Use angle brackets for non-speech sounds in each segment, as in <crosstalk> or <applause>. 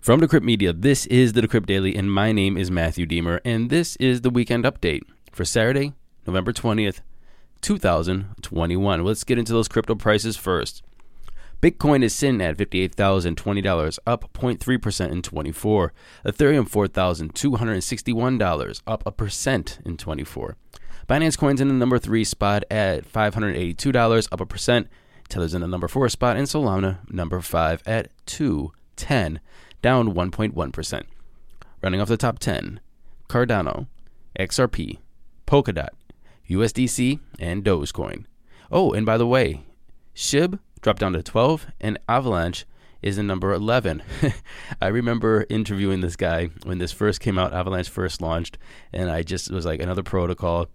From Decrypt Media, this is the Decrypt Daily, and my name is Matthew Diemer, and this is the weekend update for Saturday, November 20th, 2021. Let's get into those crypto prices first. Bitcoin is sitting at $58,020, up 0.3% in 24. Ethereum $4,261, up a percent in 24. Binance Coin's in the number 3 spot at $582, up a percent. Tether's in the number 4 spot and Solana number 5 at 210, down 1.1%. Running off the top 10, Cardano, XRP, Polkadot, USDC, and Dogecoin. Oh, and by the way, SHIB dropped down to 12, and Avalanche is in number 11. <laughs> I remember interviewing this guy when this first came out, Avalanche first launched, and I just was like another protocol.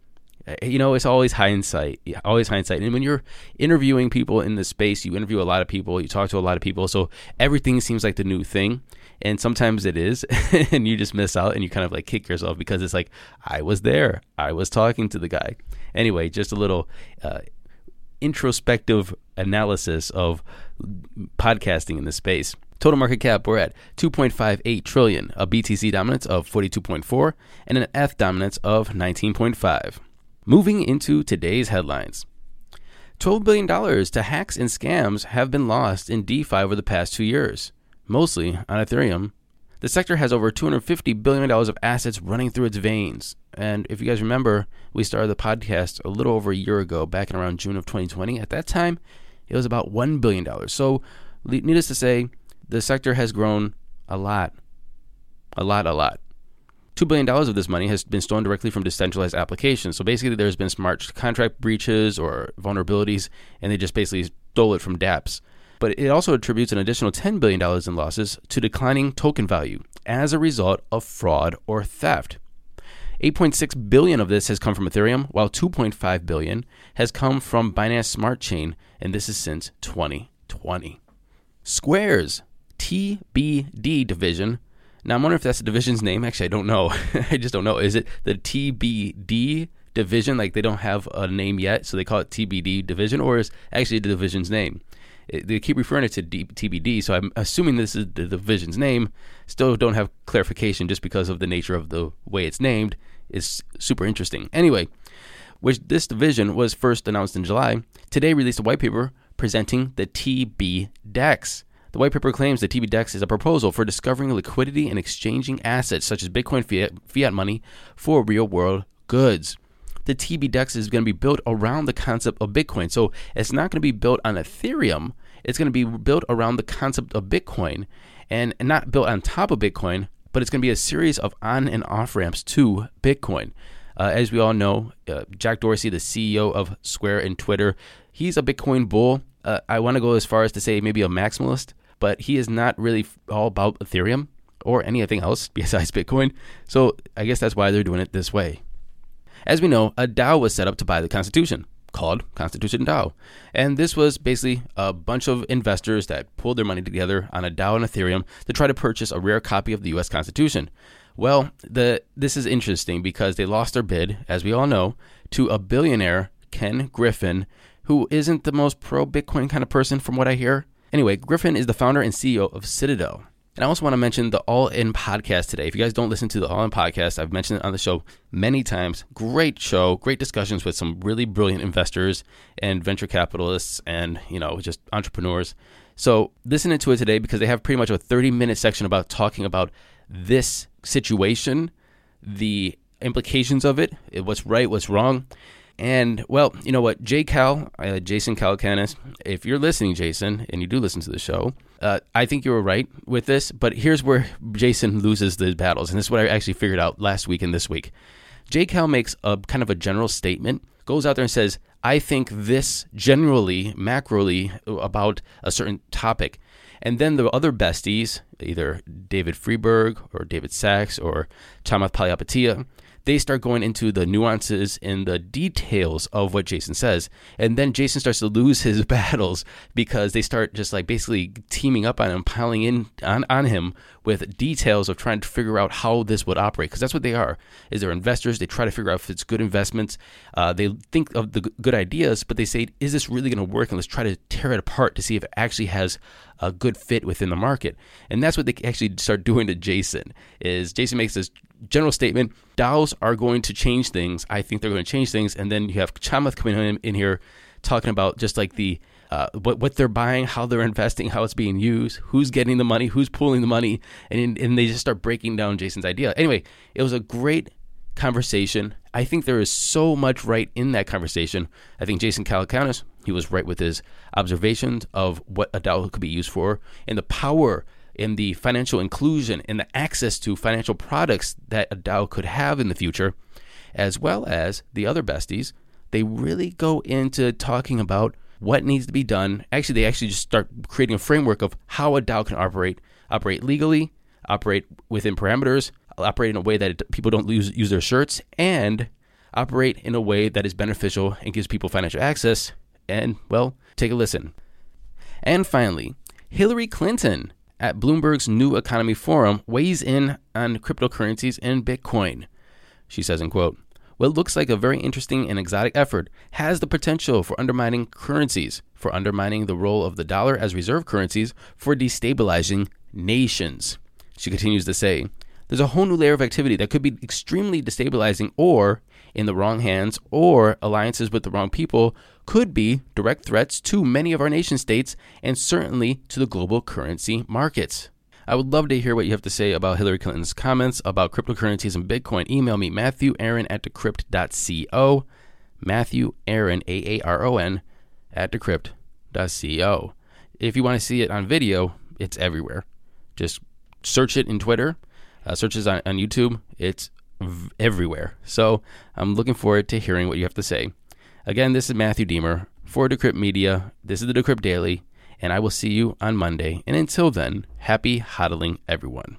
Uh, You know, it's always hindsight, always hindsight. And when you're interviewing people in this space, you interview a lot of people, you talk to a lot of people, so everything seems like the new thing. And sometimes it is, <laughs> and you just miss out and you kind of like kick yourself because it's like, I was there, I was talking to the guy. Anyway, just a little uh, introspective analysis of podcasting in this space. Total market cap, we're at 2.58 trillion, a BTC dominance of 42.4, and an F dominance of 19.5. Moving into today's headlines. $12 billion to hacks and scams have been lost in DeFi over the past two years, mostly on Ethereum. The sector has over $250 billion of assets running through its veins. And if you guys remember, we started the podcast a little over a year ago, back in around June of 2020. At that time, it was about $1 billion. So, needless to say, the sector has grown a lot. A lot, a lot. $2 billion of this money has been stolen directly from decentralized applications. So basically, there's been smart contract breaches or vulnerabilities, and they just basically stole it from dApps. But it also attributes an additional $10 billion in losses to declining token value as a result of fraud or theft. 8.6 billion of this has come from Ethereum, while 2.5 billion has come from Binance Smart Chain, and this is since 2020. Square's TBD division. Now I'm wondering if that's the division's name. Actually, I don't know. <laughs> I just don't know. Is it the TBD division? Like they don't have a name yet, so they call it TBD division, or is actually the division's name? It- they keep referring it to D- TBD, so I'm assuming this is the division's name. Still don't have clarification just because of the nature of the way it's named. Is super interesting. Anyway, which this division was first announced in July, today released a white paper presenting the TB Dex. The white paper claims the TB Dex is a proposal for discovering liquidity and exchanging assets such as Bitcoin fiat, fiat money for real world goods. The TB Dex is going to be built around the concept of Bitcoin. So it's not going to be built on Ethereum. It's going to be built around the concept of Bitcoin and not built on top of Bitcoin, but it's going to be a series of on and off ramps to Bitcoin. Uh, as we all know, uh, Jack Dorsey, the CEO of Square and Twitter, he's a Bitcoin bull. Uh, I want to go as far as to say maybe a maximalist, but he is not really all about Ethereum or anything else <laughs> besides Bitcoin. So I guess that's why they're doing it this way. As we know, a DAO was set up to buy the Constitution, called Constitution DAO. And this was basically a bunch of investors that pulled their money together on a DAO on Ethereum to try to purchase a rare copy of the US Constitution. Well, the this is interesting because they lost their bid, as we all know, to a billionaire, Ken Griffin, who isn't the most pro Bitcoin kind of person from what I hear. Anyway, Griffin is the founder and CEO of Citadel. And I also want to mention the All In podcast today. If you guys don't listen to the All In podcast, I've mentioned it on the show many times. Great show, great discussions with some really brilliant investors and venture capitalists and, you know, just entrepreneurs. So listen into it today because they have pretty much a 30 minute section about talking about this situation, the implications of it, what's right, what's wrong. And well, you know what, Jay Cal, uh, Jason Calacanis, if you're listening, Jason, and you do listen to the show, uh, I think you were right with this. But here's where Jason loses the battles, and this is what I actually figured out last week and this week. Jay Cal makes a kind of a general statement, goes out there and says, I think this generally, macroly, about a certain topic. And then the other besties, either David Friedberg or David Sacks or Chamath Palihapitiya, they start going into the nuances and the details of what Jason says. And then Jason starts to lose his <laughs> battles because they start just like basically teaming up on him, piling in on, on him with details of trying to figure out how this would operate. Because that's what they are. Is they're investors. They try to figure out if it's good investments. Uh, they think of the good ideas, but they say, is this really going to work? And let's try to tear it apart to see if it actually has a good fit within the market. And that's what they actually start doing to Jason. Is Jason makes this general statement: DAOs are going to change things. I think they're going to change things. And then you have Chamath coming in, in here talking about just like the uh, what what they're buying, how they're <laughs> investing, how it's being used, who's getting the money, who's pulling the money, and and they just start breaking down Jason's idea. Anyway, it was a great conversation. I think there is so much right in that conversation. I think Jason Calacanis, he was right with his observations of what a DAO could be used for and the power in the financial inclusion and the access to financial products that a DAO could have in the future, as well as the other besties. They really go into talking about what needs to be done. Actually, they actually just start creating a framework of how a DAO can operate, operate legally, operate within parameters, operate in a way that people don't lose, use their shirts, and operate in a way that is beneficial and gives people financial access. And, well, take a listen. And finally, Hillary Clinton at Bloomberg's New Economy Forum weighs in on cryptocurrencies and Bitcoin. She says, in quote, what looks like a very interesting and exotic effort has the potential for undermining currencies, for undermining the role of the dollar as reserve currencies, for destabilizing nations. She continues to say, there's a whole new layer of activity that could be extremely destabilizing or in the wrong hands or alliances with the wrong people could be direct threats to many of our nation states and certainly to the global currency markets. I would love to hear what you have to say about Hillary Clinton's comments about cryptocurrencies and Bitcoin. Email me, Matthew Aaron at decrypt.co. Matthew Aaron, A A R O N, at decrypt.co. If you want to see it on video, it's everywhere. Just search it in Twitter uh, searches on, on YouTube, it's v- everywhere. So I'm looking forward to hearing what you have to say. Again, this is Matthew Diemer for Decrypt Media. This is the Decrypt Daily, and I will see you on Monday. And until then, happy hodling, everyone.